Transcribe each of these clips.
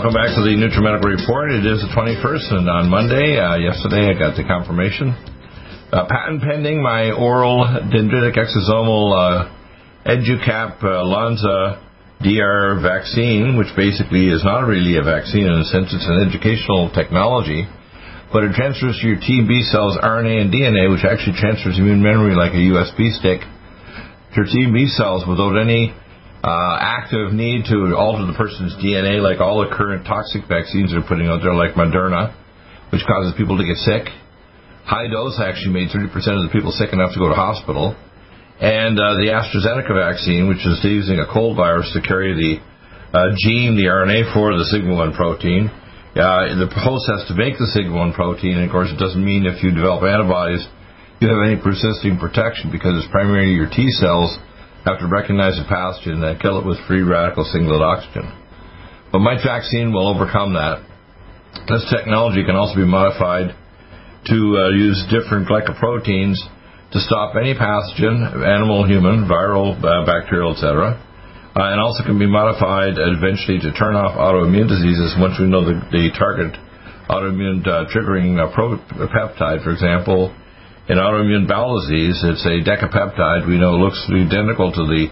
Welcome back to the NutriMedical Report. It is the 21st, and on Monday, uh, yesterday, I got the confirmation. Uh, patent pending my oral dendritic exosomal uh, EduCap uh, Lanza DR vaccine, which basically is not really a vaccine in a sense, it's an educational technology, but it transfers your T B cells RNA and DNA, which actually transfers immune memory like a USB stick to your T B cells without any uh, active need to alter the person's DNA, like all the current toxic vaccines they're putting out there, like Moderna, which causes people to get sick. High dose actually made 30% of the people sick enough to go to hospital. And uh, the AstraZeneca vaccine, which is using a cold virus to carry the uh, gene, the RNA for the sigma 1 protein. Uh, the host has to make the sigma 1 protein, and of course, it doesn't mean if you develop antibodies, you have any persisting protection because it's primarily your T cells have to recognize a pathogen and kill it with free radical singlet oxygen. But my vaccine will overcome that. This technology can also be modified to uh, use different glycoproteins to stop any pathogen, animal, human, viral, uh, bacterial, etc. Uh, and also can be modified eventually to turn off autoimmune diseases once we know the, the target autoimmune uh, triggering uh, pro- peptide, for example, in autoimmune bowel disease, it's a decapeptide. We know looks identical to the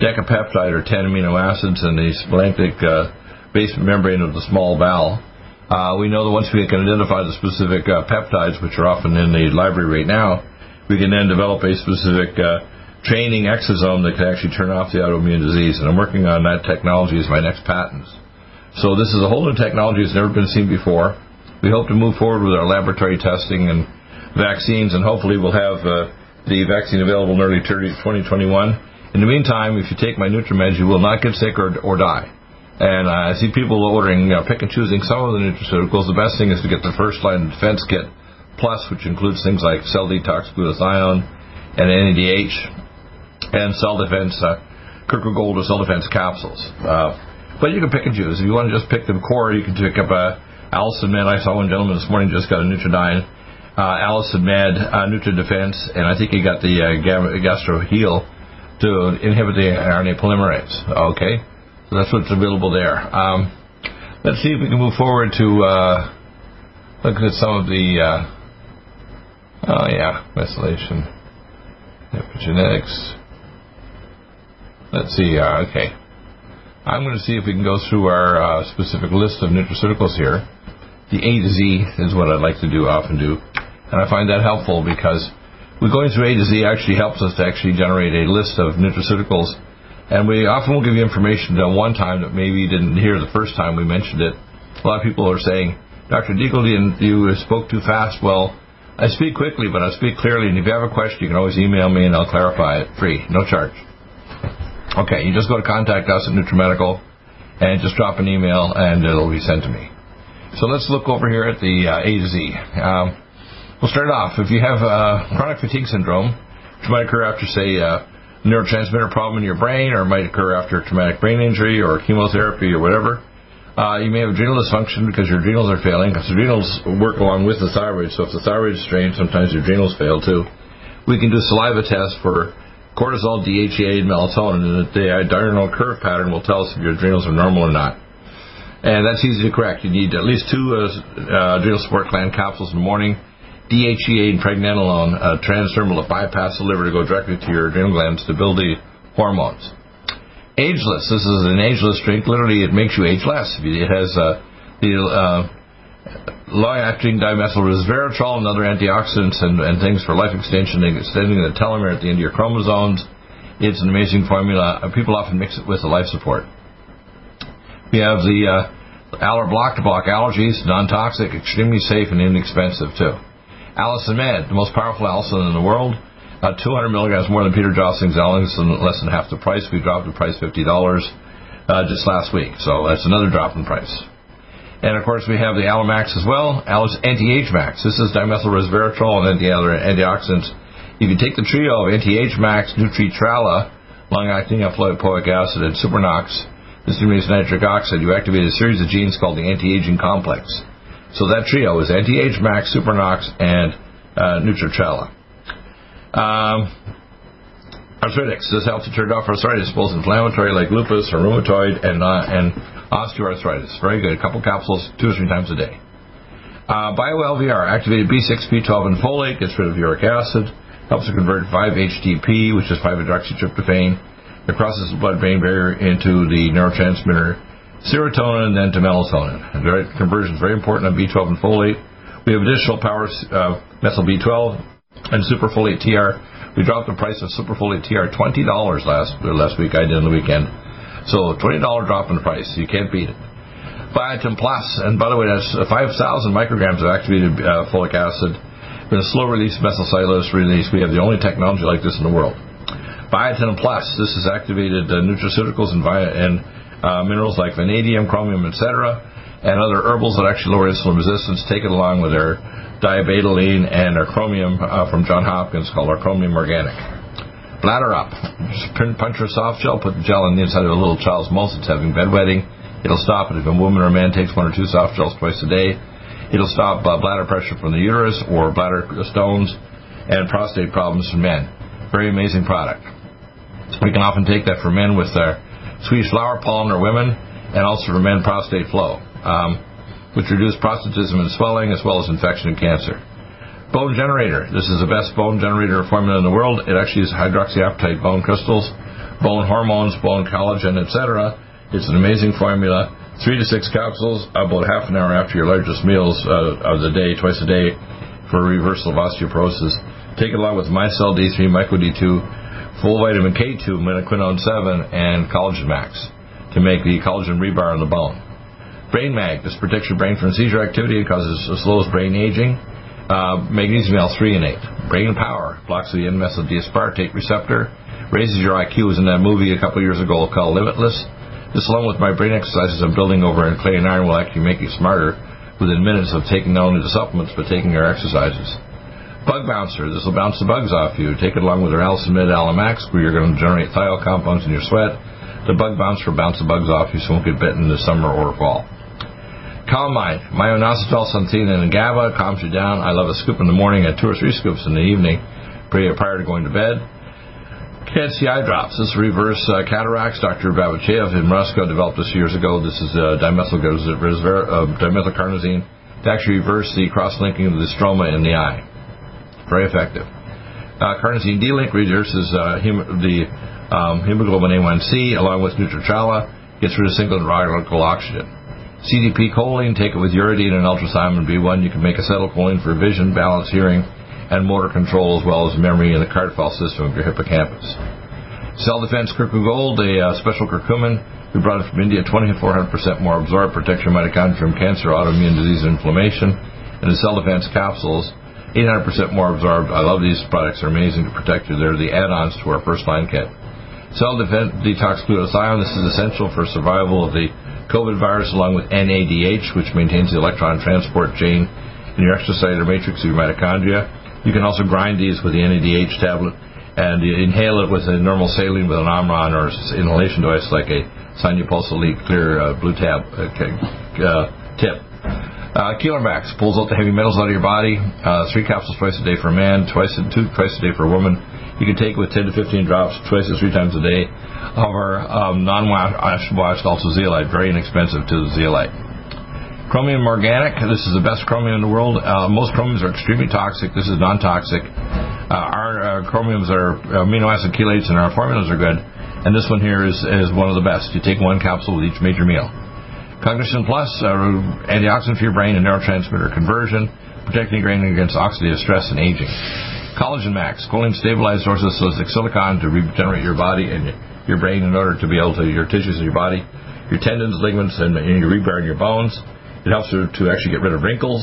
decapeptide or 10 amino acids in the splanchnic uh, basement membrane of the small bowel. Uh, we know that once we can identify the specific uh, peptides, which are often in the library right now, we can then develop a specific uh, training exosome that can actually turn off the autoimmune disease. And I'm working on that technology as my next patent. So this is a whole new technology that's never been seen before. We hope to move forward with our laboratory testing and vaccines, and hopefully we'll have uh, the vaccine available in early 2021. In the meantime, if you take my NutriMeds, you will not get sick or, or die. And uh, I see people ordering, you know, pick and choosing some of the nutraceuticals. The best thing is to get the first line defense kit plus, which includes things like cell detox glutathione and NADH and cell defense, uh, or cell defense capsules. Uh, but you can pick and choose. If you want to just pick the core, you can pick up a Allicin Med. I saw one gentleman this morning just got a Nutriodine uh, Allicin Med, uh, NutriDefense, and I think he got the uh, Gastro Heal to inhibit the RNA polymerase. Okay, so that's what's available there. Um, let's see if we can move forward to uh, look at some of the. Uh, oh yeah, methylation, epigenetics. Let's see. Uh, okay, I'm going to see if we can go through our uh, specific list of nutraceuticals here. The A to Z is what I'd like to do, often do. And I find that helpful because we're going through A to Z actually helps us to actually generate a list of nutraceuticals. And we often will give you information at one time that maybe you didn't hear the first time we mentioned it. A lot of people are saying, Dr. Deagle, you spoke too fast. Well, I speak quickly, but I speak clearly. And if you have a question, you can always email me and I'll clarify it free, no charge. Okay, you just go to contact us at NutriMedical and just drop an email and it'll be sent to me. So let's look over here at the uh, A to Z. Um, we'll start off. If you have uh, chronic fatigue syndrome, which might occur after, say, a neurotransmitter problem in your brain, or might occur after a traumatic brain injury or chemotherapy or whatever, uh, you may have adrenal dysfunction because your adrenals are failing. Because adrenals work along with the thyroid, so if the thyroid is strained, sometimes your adrenals fail too. We can do saliva tests for cortisol, DHEA, and melatonin, and the diurnal curve pattern will tell us if your adrenals are normal or not and that's easy to correct. You need at least two uh, uh, adrenal support gland capsules in the morning, DHEA and pregnenolone, uh, transdermal to bypass the liver to go directly to your adrenal glands to build the hormones. Ageless. This is an ageless drink. Literally, it makes you age less. It has uh, the uh, long-acting dimethyl resveratrol and other antioxidants and, and things for life extension, extending the telomere at the end of your chromosomes. It's an amazing formula. People often mix it with the life support. We have the uh, Aller Block to block allergies, non-toxic, extremely safe and inexpensive too. Allicin Med, the most powerful allicin in the world. uh, 200 milligrams more than Peter Josling's Ellings, and less than half the price. We dropped the price $50 uh, just last week, so that's another drop in price. And of course, we have the Alamax as well, Alice Anti-Age Max. This is dimethyl resveratrol and the other antioxidants. If you take the trio of Anti-Age Max, Nutri-Trala, long-acting lipoic acid, and Supernox, this is nitric oxide, you activate a series of genes called the anti-aging complex. So that trio is Anti-Age Max, Supernox, and uh, Nutri-Trala. Um, arthritis. This helps to turn off arthritis, both inflammatory like lupus or rheumatoid and, uh, and osteoarthritis. Very good. A couple capsules two or three times a day. Uh, BioLVR, activated B6, B12, and folate, gets rid of uric acid, helps to convert 5-HTP, which is 5-hydroxytryptophan, that crosses the blood-brain barrier into the neurotransmitter serotonin and then to melatonin. And conversion is very important on B12 and folate. We have additional power uh, methyl B12 and superfolate TR. We dropped the price of superfolate TR $20 last, last week. I did on the weekend. So $20 drop in price. You can't beat it. Biotin Plus, and by the way, that's 5,000 micrograms of activated uh, folic acid in a slow release methylcellulose release. We have the only technology like this in the world. Biotin Plus, this is activated uh, nutraceuticals and, via, and uh, minerals like vanadium, chromium, etc., and other herbals that actually lower insulin resistance. Take it along with our diabetoline and our chromium uh, from John Hopkins called our chromium organic. Bladder up. Just punch your soft gel, put the gel on the inside of a little child's mouth that's having bedwetting. It'll stop it. If a woman or a man takes one or two soft gels twice a day, it'll stop uh, bladder pressure from the uterus or bladder stones and prostate problems for men. Very amazing product. We can often take that for men with their Swedish flower pollen or women, and also for men prostate flow, um, which reduce prostatism and swelling as well as infection and cancer. Bone generator. This is the best bone generator formula in the world. It actually is hydroxyapatite bone crystals, bone hormones, bone collagen, etc. It's an amazing formula. Three to six capsules about half an hour after your largest meals uh, of the day, twice a day, for reversal of osteoporosis. Take it along with Micelle D3, Myco D2, full vitamin K2, Menaquinone 7, and Collagen Max to make the collagen rebar in the bone. Brain Mag. This protects your brain from seizure activity. It causes slows brain aging uh, magnesium L-threonate. Brain Power blocks the N-methyl D-aspartate receptor, raises your IQ. Was in that movie a couple years ago called Limitless. This, along with my brain exercises I'm building over in clay and iron, will actually make you smarter within minutes of taking not only the supplements but taking your exercises. Bug Bouncer. This will bounce the bugs off you. Take it along with your Allicin Med Alamax, where you're going to generate thiol compounds in your sweat. The Bug Bouncer will bounce the bugs off you so you won't get bitten in the summer or fall. Calm mind. Myo-inositol, xanthine, and GABA calms you down. I love a scoop in the morning and two or three scoops in the evening prior to going to bed. Can-C eye drops. This reverse uh, cataracts. Dr. Babizhayev in Moscow developed this years ago. This is uh, uh, dimethylcarnosine to actually reverse the cross-linking of the stroma in the eye. Very effective. Uh, carnosine D-link reduces uh, the um, hemoglobin A1C along with Nutri-Trala, gets rid of single radical oxygen. CDP choline, take it with uridine and ultrathymine B1. You can make acetylcholine for vision, balance, hearing, and motor control, as well as memory in the card file system of your hippocampus. Cell Defense Curcumin Gold, a uh, special curcumin. We brought it from India, 2400% more absorbed, protects your mitochondria from cancer, autoimmune disease, and inflammation. And the Cell Defense capsules, 800% more absorbed. I love these products. They're amazing to protect you. They're the add-ons to our first line kit. Cell Defense Detox Glutathione. This is essential for survival of the COVID virus along with NADH, which maintains the electron transport chain in your extracellular matrix of your mitochondria. You can also grind these with the NADH tablet and inhale it with a normal saline with an Omron or inhalation device like a Sinupulse Elite Clear uh, Blue Tab uh, uh, tip. Uh, Keeler Max pulls out the heavy metals out of your body. Uh, three capsules twice a day for a man, twice a, two twice a day for a woman. You can take it with 10 to 15 drops twice or three times a day of our um, non-washed also zeolite, very inexpensive to the zeolite. Chromium organic, this is the best chromium in the world. Uh, most chromiums are extremely toxic. This is non-toxic. Uh, our uh, chromiums are amino acid chelates and our formulas are good. And this one here is, is one of the best. You take one capsule with each major meal. Cognition Plus, uh, antioxidant for your brain and neurotransmitter conversion, protecting your brain against oxidative stress and aging. Collagen Max, choline stabilized orthocytic silicon to regenerate your body and your brain in order to be able to, your tissues in your body, your tendons, ligaments, and, and your rebar in your bones. It helps to, to actually get rid of wrinkles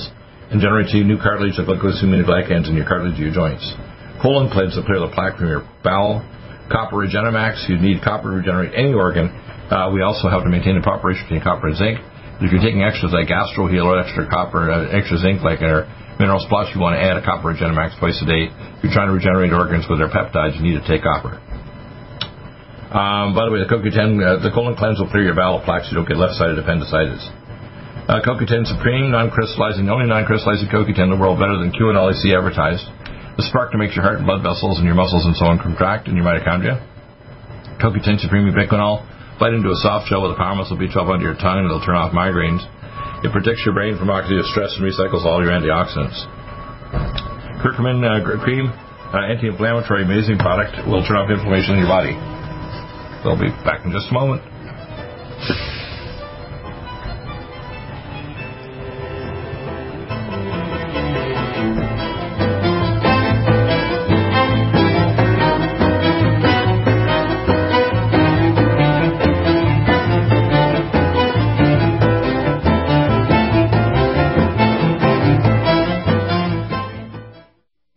and generate new cartilage of glycosaminoglycans in your cartilage of your joints. colon cleanse to clear the plaque from your bowel. Copper Regenemax, you need copper to regenerate any organ. Uh, we also have to maintain the proper ratio between copper and zinc. If you're taking extras like Gastro Heal or extra copper, uh, extra zinc like our Mineral Plus, you want to add a copper Regenemax twice a day. If you're trying to regenerate organs with their peptides, you need to take copper. Um, by the way, the CoQ10, uh, the colon cleanse will clear your bowel plaques so you don't get left-sided appendicitis. Uh, CoQ10 Supreme, non-crystallizing, the only non-crystallizing CoQ10 in the world, better than Qunol see advertised. The spark to make your heart and blood vessels and your muscles and so on contract in your mitochondria. CoQ10 Supreme Ubiquinol, bite into a soft shell with a power muscle B12 under your tongue and it'll turn off migraines. It protects your brain from oxidative stress and recycles all your antioxidants. Curcumin uh, cream, uh, anti-inflammatory, amazing product, will turn off inflammation in your body. We'll be back in just a moment.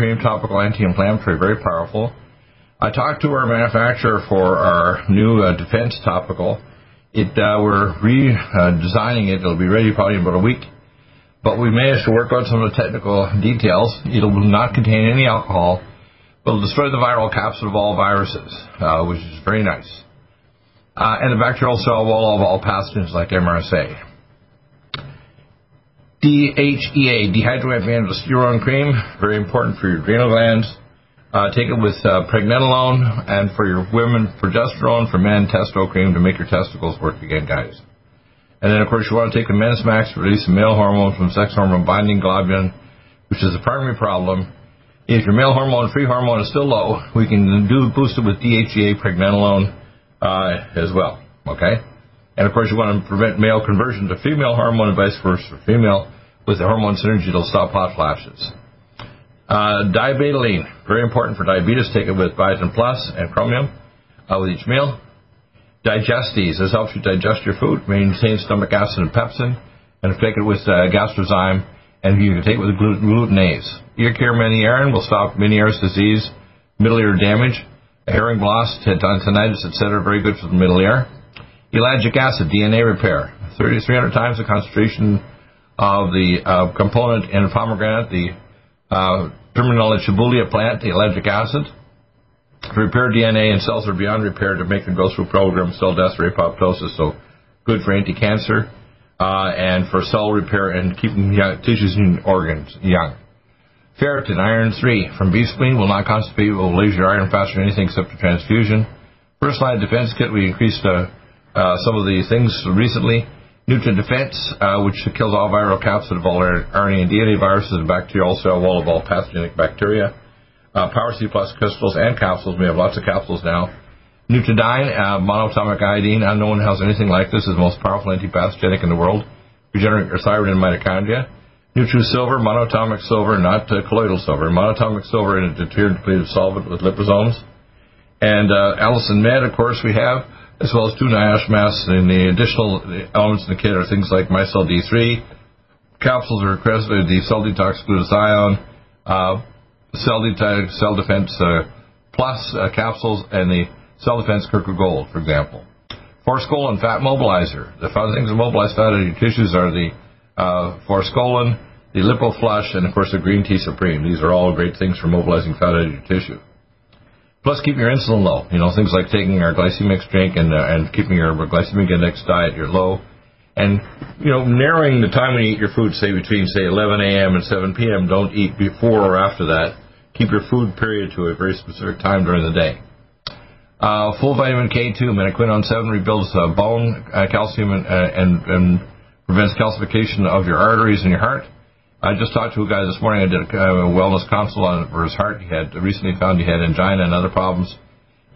cream, topical anti-inflammatory, very powerful. I talked to our manufacturer for our new uh, defense topical. It uh, we're redesigning it. It'll be ready probably in about a week, but we managed to work out some of the technical details. It will not contain any alcohol. It will destroy the viral capsid of all viruses, uh, which is very nice, uh, and the bacterial cell wall of all pathogens like MRSA. DHEA, dehydroepiandrosterone cream, very important for your adrenal glands. Uh, take it with uh, pregnenolone, and for your women, progesterone, for men, testo cream to make your testicles work again, guys. And then, of course, you want to take the Men's Max to release the male hormone from sex hormone binding globulin, which is the primary problem. If your male hormone, free hormone, is still low, we can do boost it with DHEA, pregnenolone uh, as well. Okay? And of course, you want to prevent male conversion to female hormone and vice versa for female. With the hormone synergy, it'll stop hot flashes. Uh, very important for diabetes. Take it with Biotin Plus and Chromium uh, with each meal. Digestes, this helps you digest your food, maintain stomach acid and pepsin, and take it with uh, Gastrozyme, and you can take it with gluten- glutenase. Ear care Menierin will stop Meniere's disease, middle ear damage, hearing loss, tinnitus, etc. Very good for the middle ear. Ellagic acid, DNA repair, 30, 300 times the concentration of the uh, component in pomegranate, the uh, Terminalia chebula plant, the ellagic acid, to repair DNA and cells that are beyond repair to make them go through program cell death or apoptosis, so good for anti-cancer uh, and for cell repair and keeping young, tissues and organs young. Ferritin, iron 3, from beef spleen will not constipate, will lose your iron faster than anything except a transfusion. First line defense kit, we increased uh, uh, some of the things recently. NutriDefense, uh, which kills all viral capsid of all RNA and DNA viruses and bacterial cell wall of all pathogenic bacteria. Uh, Power C plus crystals and capsules. We have lots of capsules now. Nutriodine, uh, monatomic iodine, unknown has anything like this, is the most powerful antipathogenic in the world. Regenerate your thyroid and mitochondria. NutriSilver, monatomic silver, not uh, colloidal silver. Monatomic silver in a deuterium depleted solvent with liposomes. And uh, Allicin Med, of course, we have as well as two NIOSH masks. And the additional elements in the kit are things like MyCell D3, capsules are requested, the Cell Detox Glutathione, uh, Cell Detox Cell Defense uh, Plus uh, capsules, and the Cell Defense Kirker Gold, for example. Forskolin Fat Mobilizer. The things that mobilize fat in your tissues are the uh, Forskolin, the LipoFlush, and of course the Green Tea Supreme. These are all great things for mobilizing fat of your tissue. Plus, keep your insulin low. You know, things like taking our glycemic drink and uh, and keeping your glycemic index diet your low, and you know, narrowing the time when you eat your food, say between say 11 a.m. and 7 p.m. Don't eat before or after that. Keep your food period to a very specific time during the day. Uh, full vitamin K2, menaquinone 7 rebuilds uh, bone uh, calcium and, uh, and, and prevents calcification of your arteries and your heart. I just talked to a guy this morning. I did a, a wellness consult on for his heart. He had recently found he had angina and other problems.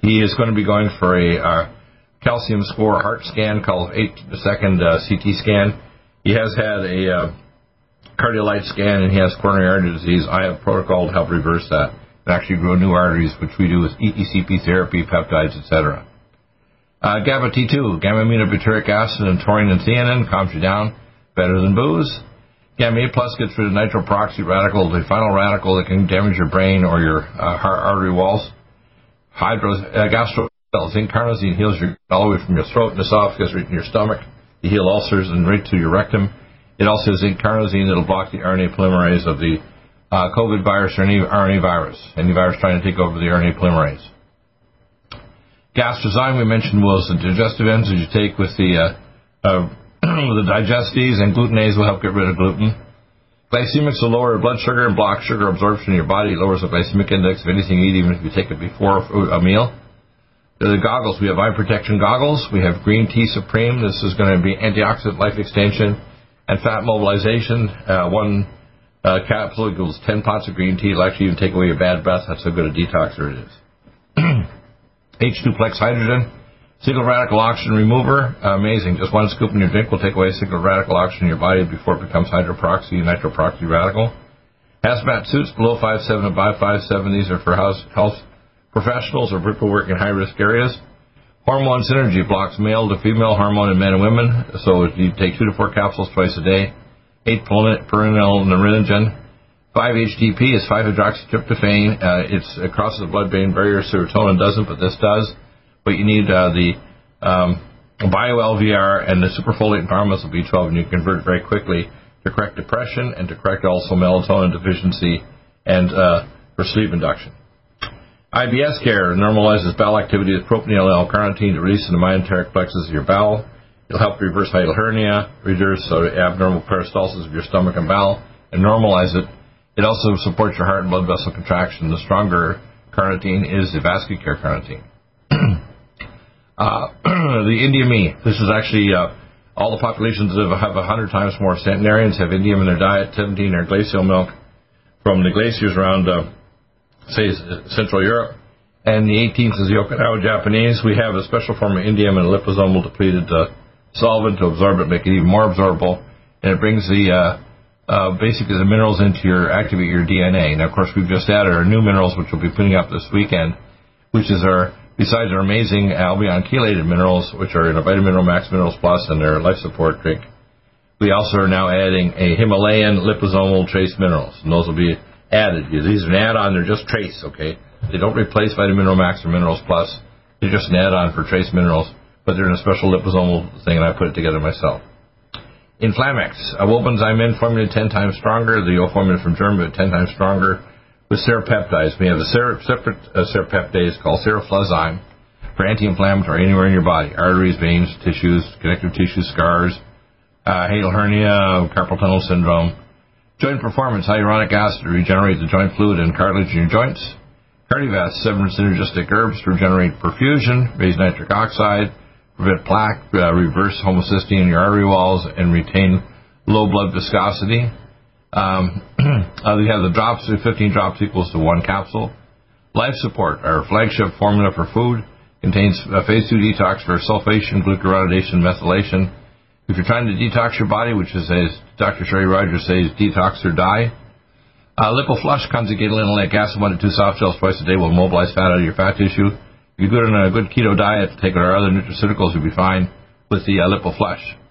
He is going to be going for a uh, calcium score heart scan called eight second uh, CT scan. He has had a uh, cardiolite scan and he has coronary artery disease. I have protocol to help reverse that and actually grow new arteries, which we do with ECP therapy, peptides, etc. Uh, GABA T2, gamma aminobutyric acid, and taurine and theanine calms you down better than booze. Gamma A plus gets rid of nitroperoxy radical, the final radical that can damage your brain or your uh, heart artery walls. Hydro, uh, gastro, zinc carnosine heals your all the way from your throat and esophagus right in your stomach. You heal ulcers and right to your rectum. It also has zinc carnosine that'll block the RNA polymerase of the uh, COVID virus or any RNA virus, any virus trying to take over the RNA polymerase. Gastrozyme we mentioned was the digestive enzymes you take with the uh, uh, the digestes and glutenase will help get rid of gluten. Glycemics will lower blood sugar and block sugar absorption in your body. It lowers the glycemic index of anything you eat, even if you take it before a meal. The goggles, we have eye protection goggles. We have Green Tea Supreme. This is going to be antioxidant life extension and fat mobilization. Uh, one uh, capsule equals 10 pots of green tea. It'll actually even take away your bad breath. That's how good a detoxer it is. H2plex hydrogen Single radical oxygen remover, amazing. Just one scoop in your drink will take away single radical oxygen in your body before it becomes hydroperoxy and nitroperoxy radical. Hazmat suits below 5'7 and above 5'7. These are for house, health professionals or people working in high risk areas. Hormone Synergy blocks male to female hormone in men and women. So you take two to four capsules twice a day. Eight perennial neurinogen. 5-HTP is 5-hydroxytryptophan. Uh, it crosses the blood-brain barrier. Serotonin doesn't, but this does. But you need uh, the um, bio-LVR and the superfolate and paramycyl B12, and you convert very quickly to correct depression and to correct also melatonin deficiency and uh, for sleep induction. IBS care normalizes bowel activity with propionyl L-carnitine to release the myenteric plexus of your bowel. It'll help reverse hiatal hernia, reduce abnormal peristalsis of your stomach and bowel, and normalize it. It also supports your heart and blood vessel contraction. The stronger carnitine is the vascular carnitine. uh, the Indian me. This is actually uh, all the populations have, have 100 times more centenarians have indium in their diet. 17 are glacial milk from the glaciers around uh, say, Central Europe. And the 18th is the Okinawa Japanese. We have a special form of indium and a liposomal depleted uh, solvent to absorb it, make it even more absorbable, and it brings the uh, uh, basically the minerals into your activate your DNA. Now, of course, we've just added our new minerals, which we'll be putting up this weekend, which is our besides our amazing Albion chelated minerals, which are in a Vitamin Mineral Max Minerals Plus and their life support drink. We also are now adding a Himalayan liposomal trace minerals, and those will be added. These are an add-on. They're just trace, okay? They don't replace Vitamin Mineral Max or Minerals Plus. They're just an add-on for trace minerals, but they're in a special liposomal thing, and I put it together myself. Inflamex, a Wobenzym N formula 10 times stronger. The O formula from Germany, 10 times stronger. With serapeptides, we have a separate uh, serapeptase called seroflozyme for anti-inflammatory anywhere in your body, arteries, veins, tissues, connective tissue scars, uh, hiatal hernia, carpal tunnel syndrome, Joint performance, hyaluronic acid to regenerate the joint fluid and cartilage in your joints. Cardiovasc, seven synergistic herbs to regenerate perfusion, raise nitric oxide, prevent plaque, uh, reverse homocysteine in your artery walls, and retain low blood viscosity. Um, uh, we have the drops, 15 drops equals to one capsule. Life support, our flagship formula for food, contains a phase 2 detox for sulfation, glucuronidation, methylation, if you're trying to detox your body, which is, as Dr. Sherry Rogers says, detox or die, uh, LipoFlush conjugated linoleic acid, one to two soft gels twice a day will mobilize fat out of your fat tissue. If you're good on a good keto diet, take our other nutraceuticals, you'll be fine with the uh, LipoFlush.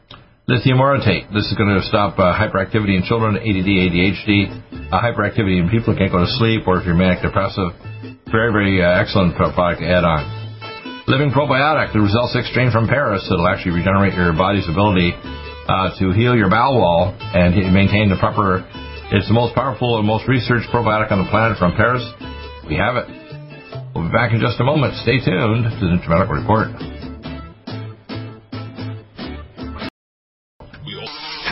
Lithium orotate. This is going to stop uh, hyperactivity in children, ADD, ADHD, uh, hyperactivity in people who can't go to sleep, or if you're manic depressive. Very, very uh, excellent product to add on. Living Probiotic, the Result 6 strain from Paris that'll actually regenerate your body's ability uh, to heal your bowel wall and maintain the proper. It's the most powerful and most researched probiotic on the planet from Paris. We have it. We'll be back in just a moment. Stay tuned to the Medical Report.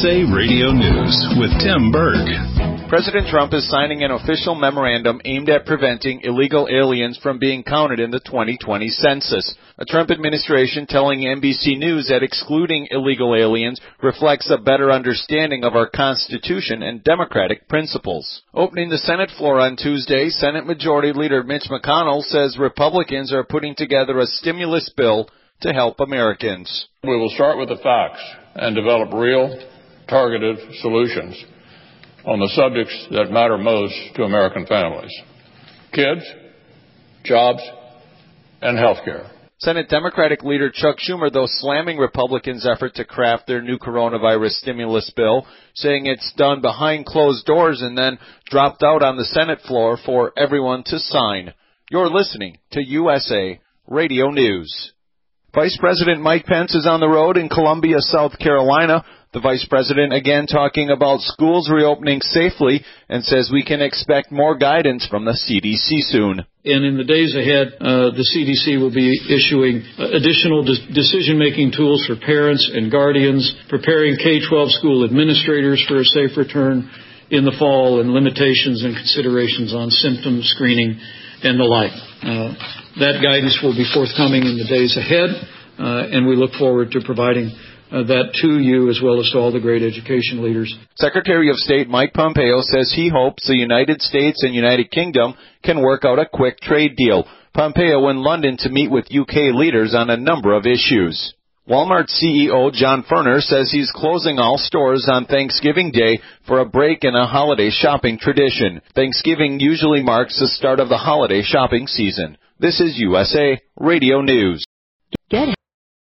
USA Radio News with Tim Berg. President Trump is signing an official memorandum aimed at preventing illegal aliens from being counted in the 2020 census. A Trump administration telling NBC News that excluding illegal aliens reflects a better understanding of our Constitution and democratic principles. Opening the Senate floor on Tuesday, Senate Majority Leader Mitch McConnell says Republicans are putting together a stimulus bill to help Americans. We will start with the facts and develop real, targeted solutions on the subjects that matter most to American families kids, jobs, and health care. Senate Democratic leader Chuck Schumer, though slamming Republicans' effort to craft their new coronavirus stimulus bill, saying it's done behind closed doors and then dropped out on the Senate floor for everyone to sign. You're listening to USA Radio News. Vice President Mike Pence is on the road in Columbia, South Carolina The vice president again talking about schools reopening safely and says we can expect more guidance from the CDC soon. And in the days ahead, uh, the CDC will be issuing additional de- decision making tools for parents and guardians, preparing K 12 school administrators for a safe return in the fall, and limitations and considerations on symptom screening and the like. Uh, that guidance will be forthcoming in the days ahead, uh, and we look forward to providing uh, that to you as well as to all the great education leaders. Secretary of State Mike Pompeo says he hopes the United States and United Kingdom can work out a quick trade deal. Pompeo in London to meet with UK leaders on a number of issues. Walmart CEO John Furner says he's closing all stores on Thanksgiving Day for a break in a holiday shopping tradition. Thanksgiving usually marks the start of the holiday shopping season. This is USA Radio News.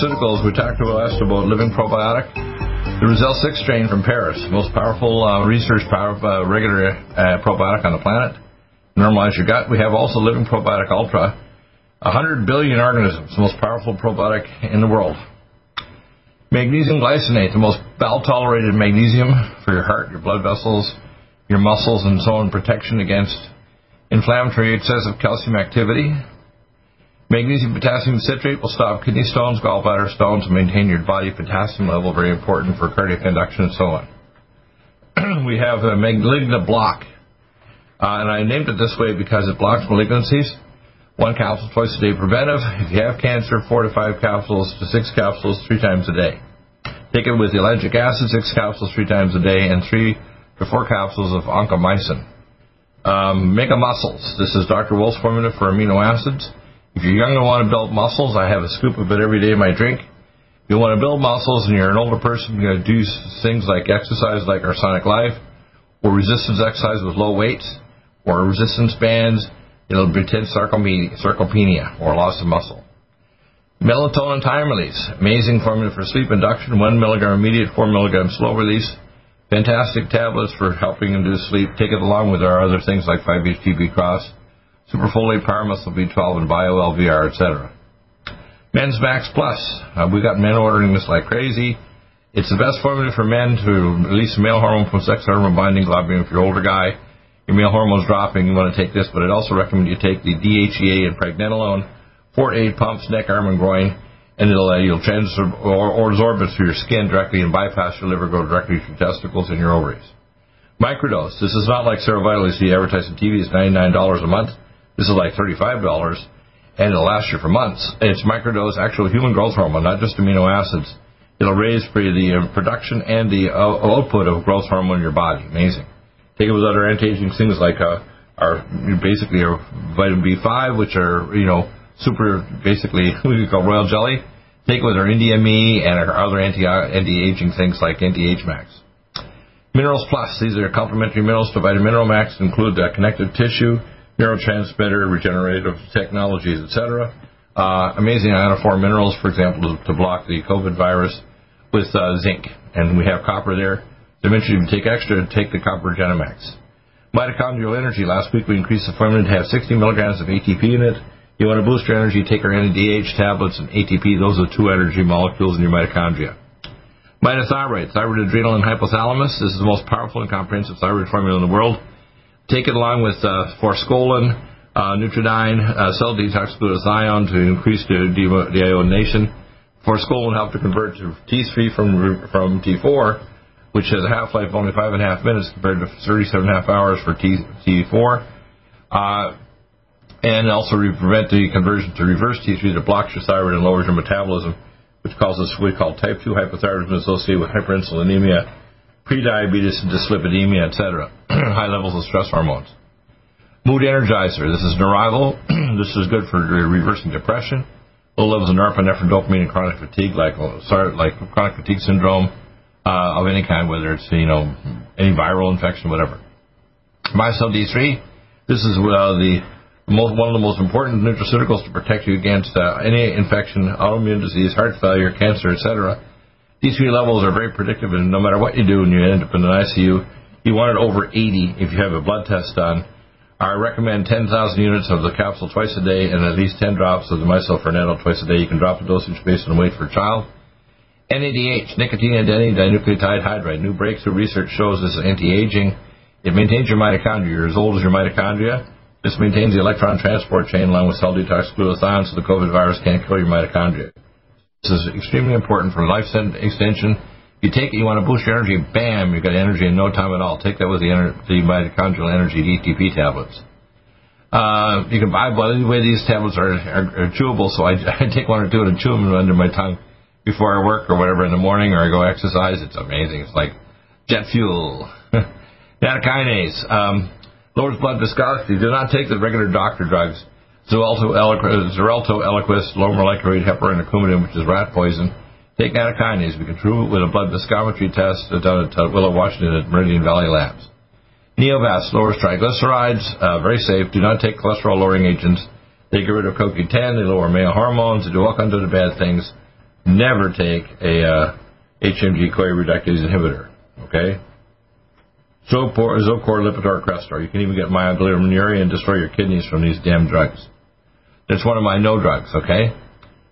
Nutraceuticals, we talked last about living probiotic. The Roselle 6 strain from Paris, most powerful uh, research power, uh, regular uh, probiotic on the planet. Normalize your gut. We have also Living Probiotic Ultra, 100 billion organisms, the most powerful probiotic in the world. Magnesium glycinate, the most well-tolerated magnesium for your heart, your blood vessels, your muscles, and so on, protection against inflammatory excessive calcium activity. Magnesium potassium citrate will stop kidney stones, gallbladder stones, and maintain your body potassium level, very important for cardiac conduction and so on. we have a malignant block, uh, and I named it this way because it blocks malignancies. One capsule twice a day preventive. If you have cancer, four to five capsules to six capsules three times a day. Take it with ellagic acid, six capsules three times a day, and three to four capsules of oncomycin. Um, mega muscles. This is Dr. Wolf's formula for amino acids. If you're young and want to build muscles, I have a scoop of it every day in my drink. If you want to build muscles and you're an older person, you're going to do things like exercise like our Sonic Life, or resistance exercise with low weights, or resistance bands, it'll pretend sarcopenia, or loss of muscle. Melatonin time release, amazing formula for sleep induction, 1 milligram immediate, 4 milligram slow release. Fantastic tablets for helping induce sleep. Take it along with our other things like 5-HTP cross Superfolate Power Muscle B12 and BioLVR, etc. Men's Max Plus. Uh, we got men ordering this like crazy. It's the best formula for men to release male hormone from sex hormone binding globulin. If you're an older guy, your male hormone's dropping, you want to take this, but I'd also recommend you take the DHEA and pregnenolone, four eight pumps, neck, arm, and groin, and it'll uh, you'll transfer or, or absorb it through your skin directly and bypass your liver, go directly to your testicles and your ovaries. Microdose. This is not like see advertised on TV. It's $99 a month. This is like $35 and it'll last you for months. It's microdose actual human growth hormone, not just amino acids. It'll raise for the uh, production and the uh, output of growth hormone in your body. Amazing. Take it with other anti-aging things like uh, our basically our vitamin B5, which are you know super basically we call royal jelly. Take it with our NDME and our other anti anti-aging things like anti-age max. Minerals Plus. These are complementary minerals to Vitamin Mineral Max. Include uh, connective tissue neurotransmitter, regenerative technologies, etc. Uh, amazing ionophore minerals, for example, to, to block the COVID virus with uh, zinc. And we have copper there. To mention, if you take extra, take the copper Genemax. Mitochondrial energy. Last week we increased the formula to have 60 milligrams of ATP in it. You want to boost your energy, take our NADH tablets and ATP. Those are two energy molecules in your mitochondria. Mitothyroid, thyroid adrenal and hypothalamus. This is the most powerful and comprehensive thyroid formula in the world. Take it along with uh, forskolin, uh, uh, cell detox glutathione to increase the deiodination. Forskolin help to convert to T3 from from T4, which has a half-life of only five and a half minutes compared to 37 and a half hours for T, T4. Uh, and also prevent the conversion to reverse T3 that blocks your thyroid and lowers your metabolism, which causes what we call type 2 hypothyroidism associated with hyperinsulinemia, prediabetes, dyslipidemia, etc. High levels of stress hormones. Mood Energizer. This is Neurival. this is good for reversing depression. Low levels of norepinephrine, dopamine, and chronic fatigue, like like chronic fatigue syndrome uh, of any kind, whether it's you know any viral infection, whatever. MyCell D3. This is uh, the most, one of the most important nutraceuticals to protect you against uh, any infection, autoimmune disease, heart failure, cancer, etc. These three levels are very predictive, and no matter what you do when you end up in an ICU, you want it over 80 if you have a blood test done. I recommend 10,000 units of the capsule twice a day and at least 10 drops of the myselferneto twice a day. You can drop the dosage based on weight for a child. NADH, nicotine adenine dinucleotide hydride. New breakthrough research shows this is anti-aging. It maintains your mitochondria. You're as old as your mitochondria. This maintains the electron transport chain along with cell detox glutathione so the COVID virus can't kill your mitochondria. This is extremely important for life extension. You take it, you want to boost your energy, bam, you've got energy in no time at all. Take that with the, ener- the mitochondrial energy DTP tablets. Uh, you can buy, by the way, these tablets are, are, are chewable, so I, I, take one or two and chew them under my tongue before I work or whatever in the morning or I go exercise. It's amazing. It's like jet fuel. Nattokinase. Um, lowers blood viscosity. Do not take the regular doctor drugs. Xarelto, Eliquis, low molecular weight heparin, coumadin, which is rat poison. Take nattokinase. We can prove it with a blood viscometry test done at uh, Willow, Washington at Meridian Valley Labs. Neovasc lowers triglycerides. Uh, very safe. Do not take cholesterol-lowering agents. They get rid of CoQ10. They lower male hormones. They do all kinds of bad things. Never take a uh, HMG-CoA reductase inhibitor. Okay? Zocor, Zocor, Lipitor, Crestor. You can even get myoglobinuriria and destroy your kidneys from these damn drugs. It's one of my no drugs, okay?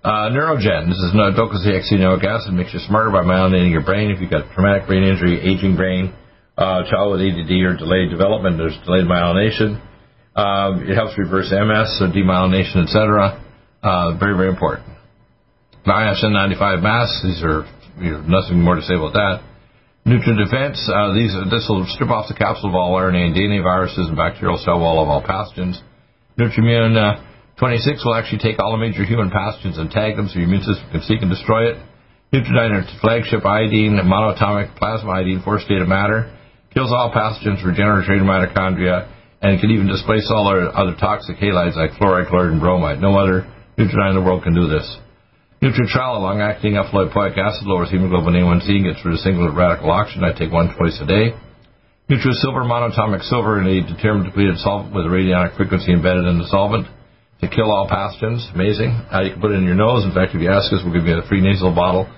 Uh, Neurogen. This is docosahexaenoic acid. Makes you smarter by myelinating your brain. If you've got traumatic brain injury, aging brain, uh, child with ADD or delayed development, there's delayed myelination. Um, it helps reverse MS, so demyelination, etc. Uh, very, very important. ISN 95 masks. These are you know, nothing more to say about that. NutriDefense, uh, these, this will strip off the capsule of all RNA and DNA viruses and bacterial cell wall of all pathogens. Nutrimmune uh, 26 will actually take all the major human pathogens and tag them so your immune system can seek and destroy it. Nutriodine flagship iodine, monatomic plasma iodine, four state of matter, kills all pathogens, regenerates your mitochondria, and can even displace all our other toxic halides like fluoride, chloride, and bromide. No other Nutriodine in the world can do this. Nutritrala, long-acting alpha lipoic acid, lowers hemoglobin A1C and gets rid of single radical oxygen. I take one twice a day. NutriSilver, monatomic silver in a deuterium depleted solvent with a radionic frequency embedded in the solvent to kill all pathogens. Amazing. Uh, you can put it in your nose. In fact, if you ask us, we'll give you a free nasal bottle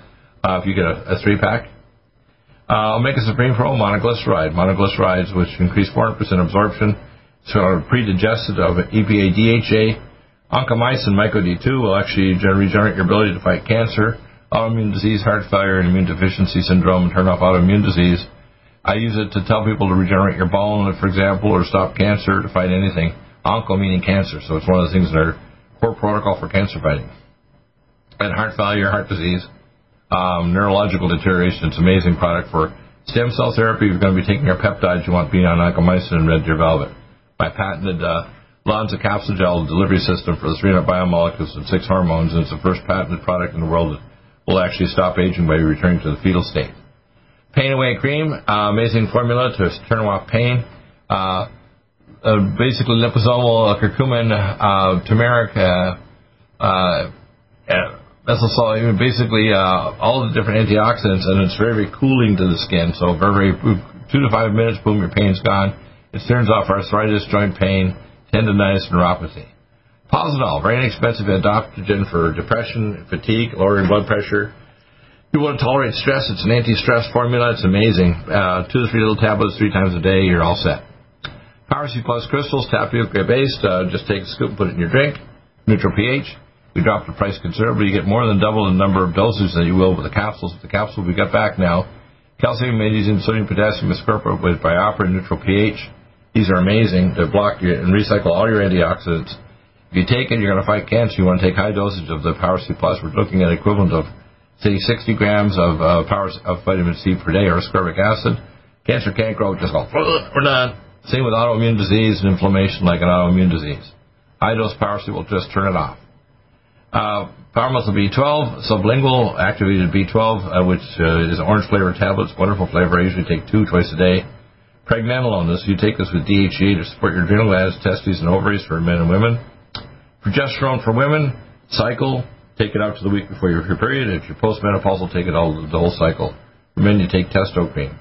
uh, if you get a, a three-pack. Uh, Omega Supreme Pro, monoglyceride. Monoglycerides, which increase 400% absorption, so pre-digested of EPA DHA, Oncomycin myco-D2 will actually regenerate your ability to fight cancer, autoimmune disease, heart failure, and immune deficiency syndrome, and turn off autoimmune disease. I use it to tell people to regenerate your bone, for example, or stop cancer, to fight anything. Onco meaning cancer, so it's one of the things that are core protocol for cancer fighting. And heart failure, heart disease, um, neurological deterioration. It's an amazing product for stem cell therapy. If you're going to be taking your peptides, you want to be on oncomycin and red deer velvet. My patented uh, Lonza Capsugel delivery system for the 300 biomolecules and six hormones, and it's the first patented product in the world that will actually stop aging by returning to the fetal state. Pain Away Cream, uh, amazing formula to turn off pain. Uh, uh, basically, liposomal uh, curcumin, uh, turmeric, uh, uh, methyl salt, basically all the different antioxidants, and it's very, very cooling to the skin. So, very, very two to five minutes, boom, your pain's gone. It turns off arthritis, joint pain tendonitis, neuropathy. Positol, very inexpensive adaptogen for depression, fatigue, lowering blood pressure. If you want to tolerate stress, it's an anti-stress formula. It's amazing. Uh, two to three little tablets three times a day, you're all set. Power C Plus crystals, tapioca based. Uh, just take a scoop, put it in your drink. Neutral pH. We dropped the price considerably. You get more than double the number of doses that you will with the capsules. The capsule we got back now, calcium, magnesium, sodium, potassium, ascorbic with BioPerine neutral pH. These are amazing. They block your, and recycle all your antioxidants. If you take it, you're going to fight cancer. You want to take high dosage of the Power C Plus. We're looking at equivalent of say 60 grams of uh, power of vitamin C per day or ascorbic acid. Cancer can't grow. Just go. We're done. Same with autoimmune disease and inflammation like an autoimmune disease. High dose Power will just turn it off. Uh, Power Muscle B12, sublingual activated B12, uh, which uh, is orange flavored tablets, wonderful flavor. I usually take two twice a day. Pregnenolone, this you take this with DHEA to support your adrenal glands, testes, and ovaries for men and women. Progesterone for women, cycle, take it out to the week before your period. If you're postmenopausal, take it all the whole cycle. For men, you take cream.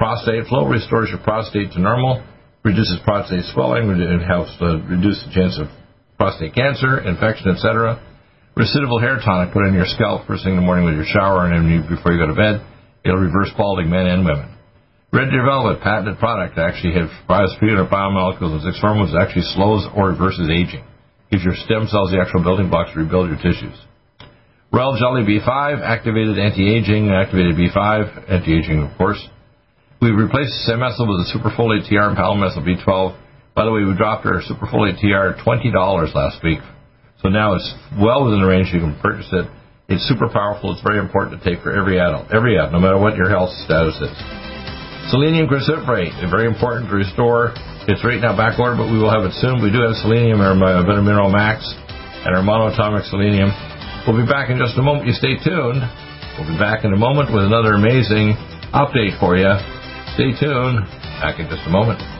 Prostate flow restores your prostate to normal, reduces prostate swelling, and helps uh, reduce the chance of prostate cancer, infection, etc. Recidival hair tonic put in your scalp first thing in the morning with your shower and then before you go to bed. It'll reverse balding men and women. Red Deer Velvet, patented product, actually has biosphere biomolecules and six hormones that actually slows or reverses aging. Gives your stem cells the actual building blocks to rebuild your tissues. Rel Jelly B5, activated anti-aging, activated B5, anti-aging of course. We replaced the Samethyl with a Superfolate TR and Palmethyl B12. By the way, we dropped our Superfolate TR $20 last week so now it's well within the range you can purchase it. It's super powerful. It's very important to take for every adult, every adult, no matter what your health status is. Selenium cruciferate, very important to restore. It's right now back ordered, but we will have it soon. We do have selenium, in our uh, Vitamin Mineral Max, and our monoatomic selenium. We'll be back in just a moment. You stay tuned. We'll be back in a moment with another amazing update for you. Stay tuned. Back in just a moment.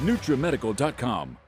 NutriMedical.com.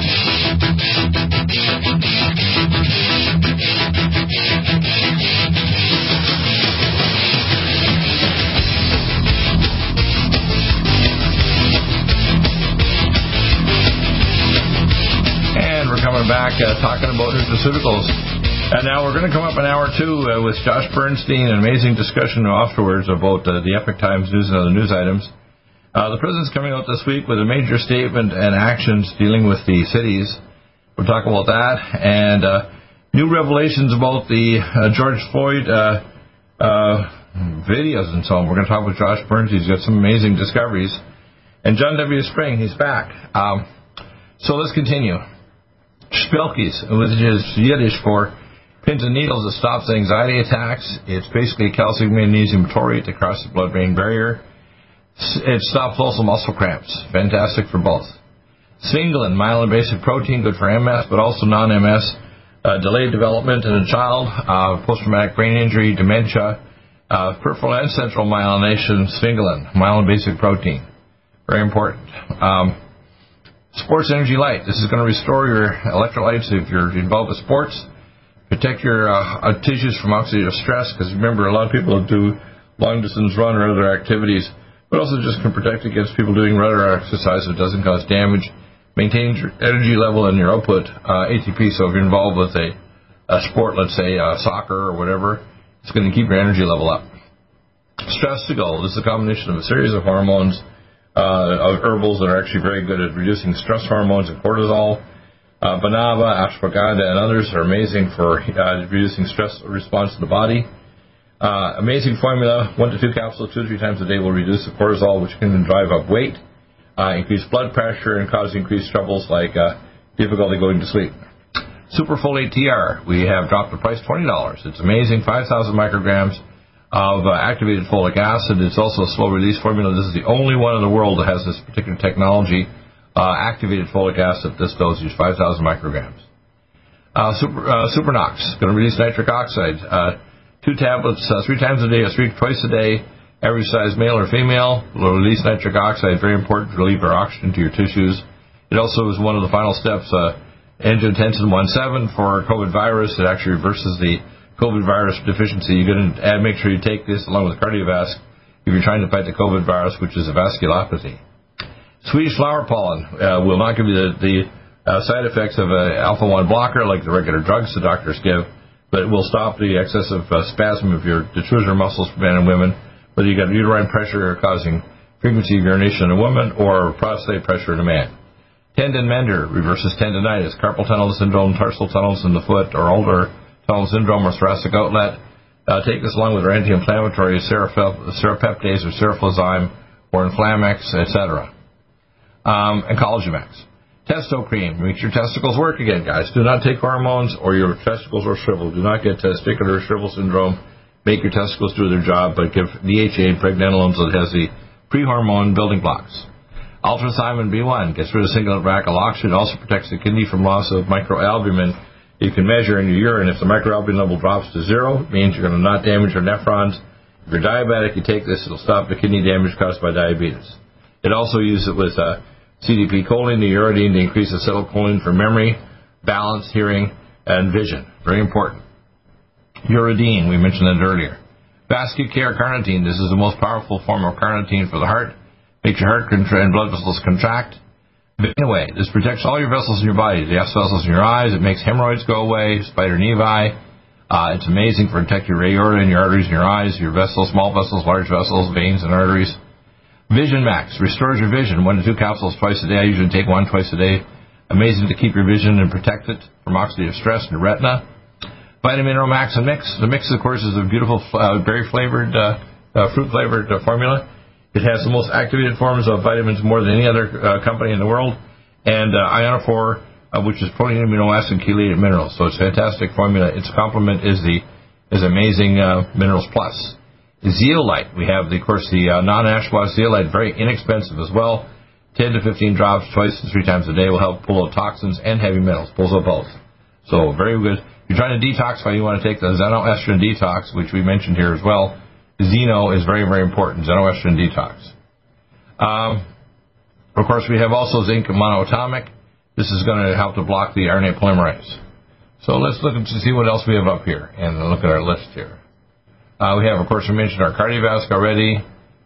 Nutraceuticals. And now we're going to come up an hour two uh, with Josh Bernstein, an amazing discussion afterwards about uh, the Epoch Times news and other news items. Uh, the president's coming out this week with a major statement and actions dealing with the cities. We'll talk about that and uh, new revelations about the uh, George Floyd videos and so on. We're going to talk with Josh Burns. He's got some amazing discoveries. And John W. Spring, he's back. Um, so let's continue. Spelkies, which is Yiddish for pins and needles that stops anxiety attacks. It's basically calcium magnesium taurate to cross the blood-brain barrier. It stops also muscle cramps. Fantastic for both. Sphingolin, myelin basic protein, good for MS, but also non-MS. Uh, delayed development in a child, uh, post-traumatic brain injury, dementia, uh, peripheral and central myelination, sphingolin, myelin basic protein. Very important. Um, Sports Energy Light. This is going to restore your electrolytes if you're involved with sports. Protect your uh, uh tissues from oxidative stress because remember, a lot of people do long distance run or other activities, but also just can protect against people doing regular exercise so it doesn't cause damage. Maintains your energy level and your output uh, ATP. So if you're involved with a, a sport, let's say uh, soccer or whatever, it's going to keep your energy level up. Stress to go. This is a combination of a series of hormones uh, of herbals that are actually very good at reducing stress hormones and cortisol. Uh, Banaba, ashwagandha, and others are amazing for uh, reducing stress response in the body. Uh, amazing formula, one to two capsules two or three times a day will reduce the cortisol, which can drive up weight, uh, increase blood pressure, and cause increased troubles like uh, difficulty going to sleep. Superfolate TR, we have dropped the price $20. It's amazing, 5,000 micrograms of uh, activated folic acid. It's also a slow release formula. This is the only one in the world that has this particular technology. Uh, activated folic acid, this dosage, 5,000 micrograms. Uh, super, uh, Supernox, going to release nitric oxide. Uh, two tablets, uh, three times a day, or three twice a day, every size, male or female. Will release nitric oxide, very important to relieve our oxygen to your tissues. It also is one of the final steps, angiotensin 1.7 for COVID virus. It actually reverses the COVID virus deficiency, you're going to make sure you take this along with cardiovasc if you're trying to fight the COVID virus, which is a vasculopathy. Swedish flower pollen uh, will not give you the, the uh, side effects of an alpha 1 blocker like the regular drugs the doctors give, but it will stop the excessive uh, spasm of your detrusor muscles for men and women, whether you've got uterine pressure causing frequency of urination in a woman or prostate pressure in a man. Tendon mender reverses tendonitis, carpal tunnel syndrome, tarsal tunnels in the foot or ulnar tunnel syndrome or thoracic outlet. Uh, take this along with our anti-inflammatory serapeptase or seroflozyme or Inflamex, etc. Um, and Collagen Testo cream makes your testicles work again, guys. Do not take hormones or your testicles are shriveled. Do not get testicular shrivel syndrome. Make your testicles do their job, but give DHA and pregnenolone so it has the pre-hormone building blocks. Ultrathymine B1 gets rid of single vagal oxygen, also protects the kidney from loss of microalbumin You can measure in your urine if the microalbumin level drops to zero, it means you're going to not damage your nephrons. If you're diabetic, you take this, it'll stop the kidney damage caused by diabetes. It also uses it with uh, CDP choline, the uridine, to increase acetylcholine for memory, balance, hearing, and vision. Very important. Uridine, we mentioned that earlier. Vascular carnitine, this is the most powerful form of carnitine for the heart. Makes your heart and blood vessels contract. Anyway, this protects all your vessels in your body. The S vessels in your eyes. It makes hemorrhoids go away. Spider nevi. Uh, it's amazing for protecting your aorta and your arteries in your eyes, your vessels, small vessels, large vessels, veins, and arteries. Vision Max restores your vision. One to two capsules twice a day. I usually take one twice a day. Amazing to keep your vision and protect it from oxidative stress in your retina. Vitamin Mineral Max and Mix. The mix, of course, is a beautiful uh, berry flavored, uh, uh, fruit flavored uh, formula. It has the most activated forms of vitamins more than any other uh, company in the world, and uh, ionophore, uh, which is protein, amino acid, chelated minerals. So it's a fantastic formula. Its complement is the is amazing uh, minerals plus. Zeolite, we have the, of course the uh, non-ash zeolite, very inexpensive as well. 10 to 15 drops twice to three times a day will help pull out toxins and heavy metals. Pulls out both. So very good. If you're trying to detoxify, you want to take the Xenoestrogen Detox, which we mentioned here as well. Xeno is very, very important, xenoestrogen detox. Um, of course, we have also zinc monoatomic. This is going to help to block the RNA polymerase. So let's look to see what else we have up here and look at our list here. Uh, we have, of course, we mentioned our cardiovascular already.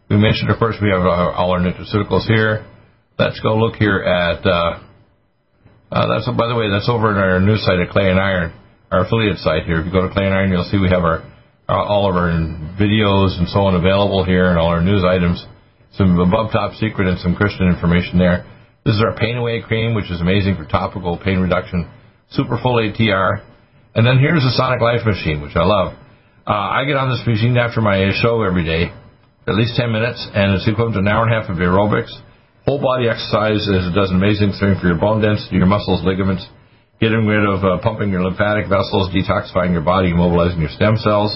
We mentioned, of course, we have our, all our nutraceuticals here. Let's go look here at, uh, uh, that's, by the way, that's over in our new site at Clay and Iron, our affiliate site here. If you go to Clay and Iron, you'll see we have our uh, all of our videos and so on available here and all our news items. Some above top secret and some Christian information there. This is our Pain Away cream, which is amazing for topical pain reduction. Superfolate TR. And then here's the Sonic Life machine, which I love. Uh, I get on this machine after my show every day, at least 10 minutes, and it's equivalent to an hour and a half of aerobics. Whole body exercise it does an amazing thing for your bone density, your muscles, ligaments, getting rid of uh, pumping your lymphatic vessels, detoxifying your body, mobilizing your stem cells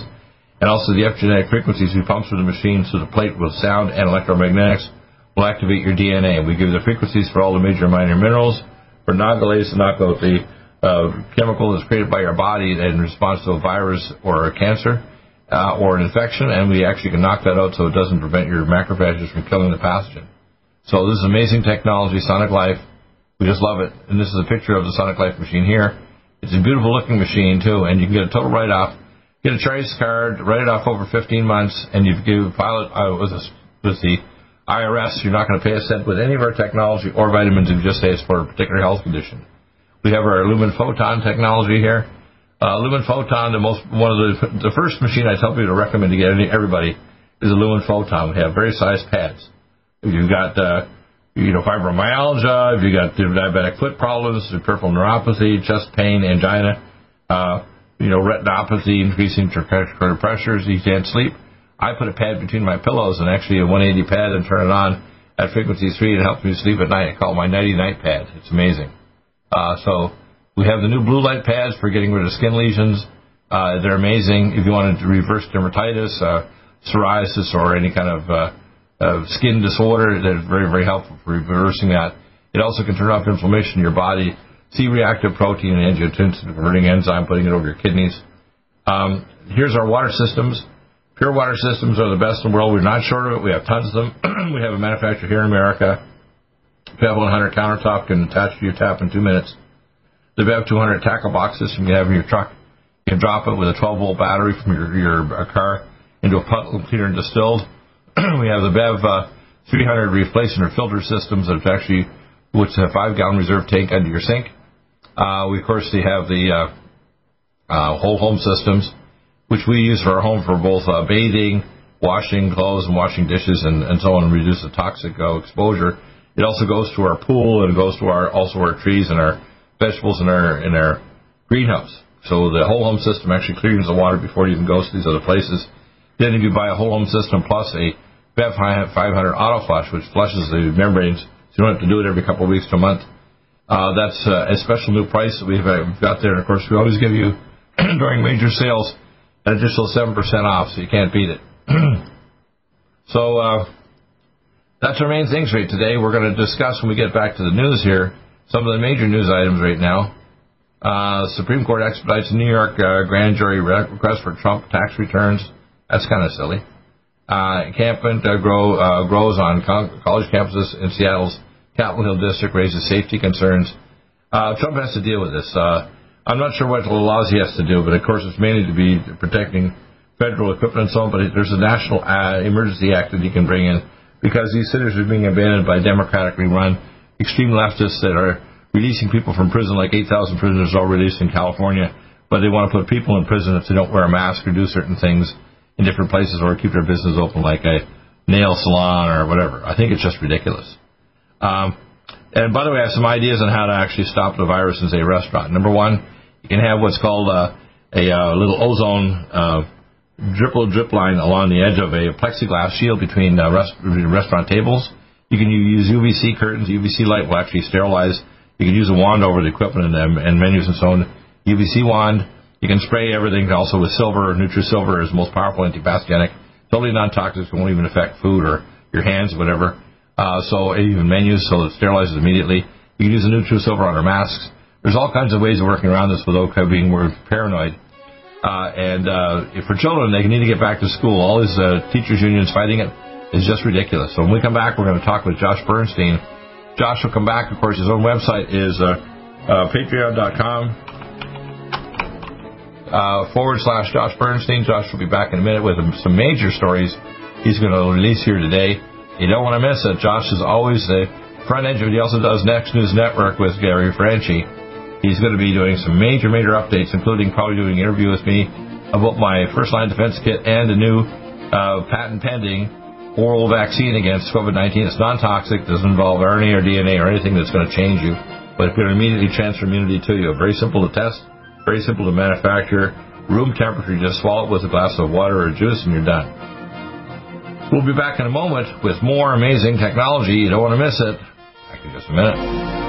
and also the epigenetic frequencies we pump through the machine so the plate with sound and electromagnetics will activate your DNA. We give the frequencies for all the major and minor minerals. For knock out the uh, chemical that's created by your body in response to a virus or a cancer uh, or an infection, and we actually can knock that out so it doesn't prevent your macrophages from killing the pathogen. So this is amazing technology, Sonic Life. We just love it. And this is a picture of the Sonic Life machine here. It's a beautiful looking machine too, and you can get a total write off get a trace card, write it off over 15 months, and you give file it uh, with, with the IRS. You're not going to pay a cent with any of our technology or vitamins if you just say it's for a particular health condition. We have our Lumen Photon technology here. Uh, Lumen Photon, the most one of the the first machine I tell people to recommend to get any, everybody is a Lumen Photon. We have various size pads. If you've got uh, you know fibromyalgia, if you've got diabetic foot problems, peripheral neuropathy, chest pain, angina, uh, you know, retinopathy, increasing intracardiac pressures, you can't sleep. I put a pad between my pillows and actually a 180 pad and turn it on at frequency 3 and it helps me sleep at night. I call it my nighty night pad. It's amazing. Uh, so we have the new blue light pads for getting rid of skin lesions. Uh, they're amazing if you wanted to reverse dermatitis, uh, psoriasis, or any kind of uh, uh, skin disorder. They're very, very helpful for reversing that. It also can turn off inflammation in your body C-reactive protein and angiotensin converting enzyme, putting it over your kidneys. Um, here's our water systems. Pure water systems are the best in the world. We're not short of it. We have tons of them. we have a manufacturer here in America. Bev 100 countertop can attach to your tap in two minutes. The Bev 200 tackle box system you have in your truck. You can drop it with a 12 volt battery from your, your uh, car into a puddle cleaner and distilled. we have the Bev uh, 300 replacement or filter systems that actually, which a five gallon reserve tank under your sink. Uh, we, of course, we have the uh, uh, whole home systems, which we use for our home for both uh, bathing, washing clothes, and washing dishes, and, and so on, and reduce the toxic exposure. It also goes to our pool and goes to our also our trees and our vegetables in our in our greenhouse. So the whole home system actually cleans the water before it even goes to these other places. Then if you buy a whole home system plus a Bev 500 auto flush, which flushes the membranes, so you don't have to do it every couple of weeks to a month uh, that's uh, a special new price that we've uh, got there. And of course, we always give you during major sales an additional seven percent off, so you can't beat it. so uh, that's our main things right today. We're going to discuss when we get back to the news here some of the major news items right now. Uh, Supreme Court expedites New York uh, grand jury request for Trump tax returns. That's kind of silly. Encampment grow, grows on college campuses in Seattle's Capitol Hill district, raises safety concerns. Uh, Trump has to deal with this. Uh, I'm not sure what the laws he has to do, but of course it's mainly to be protecting federal equipment and so on. But there's a national uh, emergency act that he can bring in because these cities are being abandoned by democratically run extreme leftists that are releasing people from prison, like 8,000 prisoners are released in California, but they want to put people in prison if they don't wear a mask or do certain things in different places or keep their business open, like a nail salon or whatever. I think it's just ridiculous. Um, and by the way, I have some ideas on how to actually stop the virus in a restaurant. Number one, you can have what's called uh, a, a uh, little ozone uh, dripple drip line along the edge of a plexiglass shield between uh, rest- restaurant tables. You can use UVC curtains. UVC light will actually sterilize you can use a wand over the equipment and, and menus and so on. UVC wand. You can spray everything also with silver. NutriSilver is most powerful antipathogenic. Totally non-toxic. It won't even affect food or your hands, or whatever. Uh, so even menus, so it sterilizes immediately. You can use the NutriSilver on our masks. There's all kinds of ways of working around this without being paranoid. Uh, and uh, for children, they need to get back to school. All these uh, teachers' unions fighting it is just ridiculous. So when we come back, we're going to talk with Josh Bernstein Josh will come back. Of course, his own website is uh, uh, patreon.com uh, forward slash Josh Bernstein. Josh will be back in a minute with some major stories he's going to release here today. You don't want to miss it. Josh is always the front edge of it. He also does Next News Network with Gary Franchi. He's going to be doing some major, major updates, including probably doing an interview with me about my first line defense kit and a new uh, patent pending oral vaccine against COVID-19. It's non-toxic, doesn't involve RNA or DNA or anything that's going to change you, but it's going to immediately transfer immunity to you. Very simple to test, very simple to manufacture. Room temperature, just swallow it with a glass of water or juice and you're done. We'll be back in a moment with more amazing technology. You don't want to miss it. Back in just a minute.